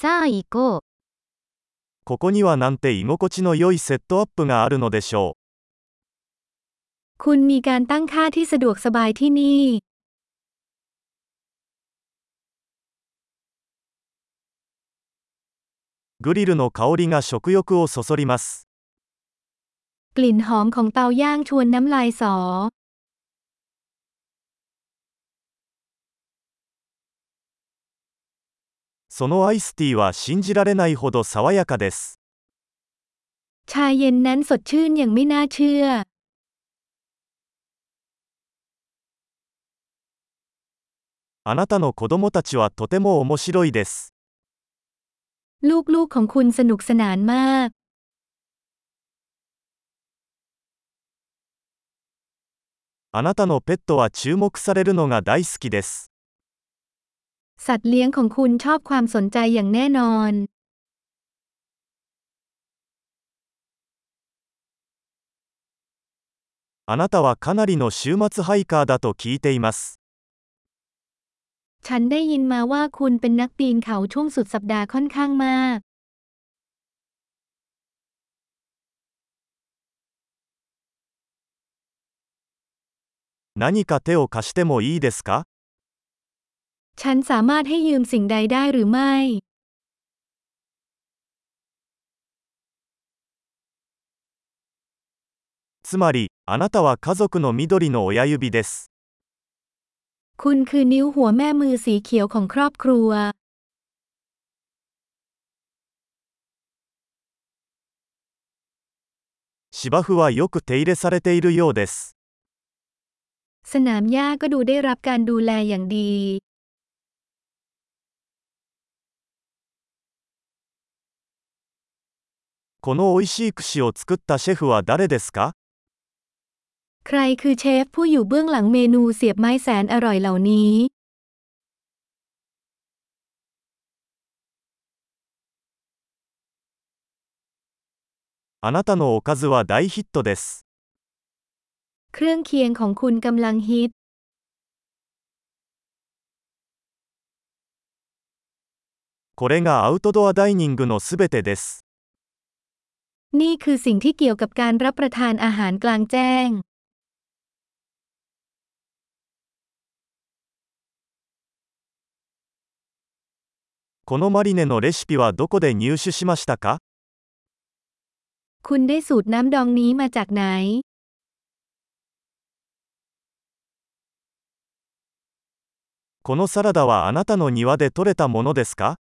さあ行こう。ここにはなんて居心地の良いセットアップがあるのでしょ คุณมีการตั้งค่าที่สะดวกสบายที่นี่ う。グリルの香りが食欲をそそります。 กลิ่นหอมของเตาย่างชวนน้ำลายสอ そのアイスティーは信じられないほど爽やかです。 ชาเย็นนั้นสดชื่นอย่างไม่น่าเชื่อ あなたの子供たちはとても面白いです。 ลูกๆของคุณสนุกสนานมาก あなたのペットは注目されるのが大好きです。 สัตว์เลี้ยงของคุณชอบความสนใจอย่างแน่นอน あなたはかなりの週末ハイカーだと聞いています。 ฉันได้ยินมาว่าคุณเป็นนักปีนเขาช่วงสุดสัปดาห์ค่อนข้างมาก 何か手を貸してもいいですか ฉันสามารถให้ยืมสิ่งใดได้หรือไม่ つまり、あなたは家族の緑の親指です。 คุณคือนิ้วหัวแม่มือสีเขียวของครอบครัว 芝生はよく手入れされているようです。 สนามหญ้าก็ดูได้รับการดูแลอย่างดี この美味しい串を作ったシェフは誰ですか ใครคือเชฟผู้อยู่เบื้องหลังเมนูเสียบไม้แสนอร่อยเหล่านี้ あなたのおかずは大ヒットです。 เครื่องเคียงของคุณกำลังฮิต これがアウトドアダイニングのすべてです。 นี่คือสิ่งที่เกี่ยวกับการรับประทานอาหารกลางแจ้ง このマリネのレシピはどこで入手しましたか คุณได้สูตรน้ำดองนี้มาจากไหน このサラダはあなたの庭で採れたものですか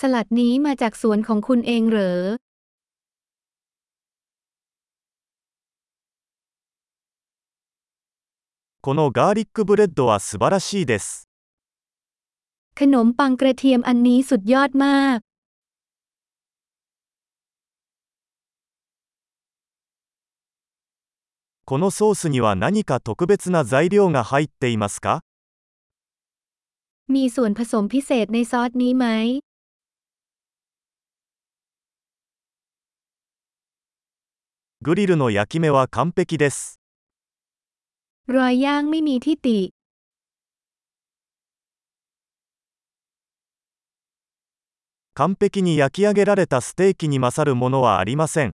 สลัดนี้มาจากสวนของคุณเองเหรอ このガーリックブレッドは素晴らしいです。 ขนมปังกระเทียมอันนี้สุดยอดมาก このソースには何か特別な材料が入っていますか มีส่วนผสมพิเศษในซอสนี้ไหม グリルの焼き目は完璧です。 รอยย่างไม่มีที่ติ 完璧に焼き上げられたステーキに勝るものはありません。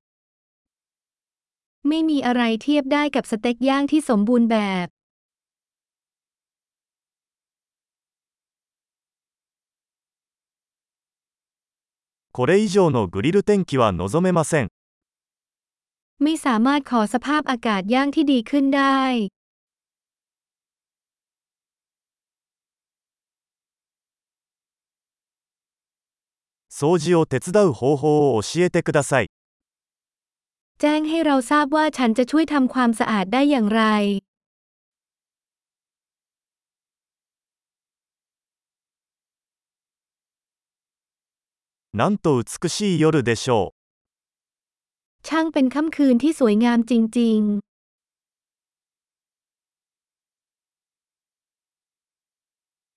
ไม่มีอะไรเทียบได้กับสเต็กย่างที่สมบูรณ์แบบ これ以上のグリル天気は望めません。 ไม่สามารถขอสภาพอากาศย่างที่ดีขึ้นได้ 掃除を手伝う方法を教えてください。 แจ้งให้เราทราบว่าฉันจะช่วยทำความสะอาดได้อย่างไร なんと美しい夜でしょう。 ช่างเป็นค่ำคืนที่สวยงามจริง ๆ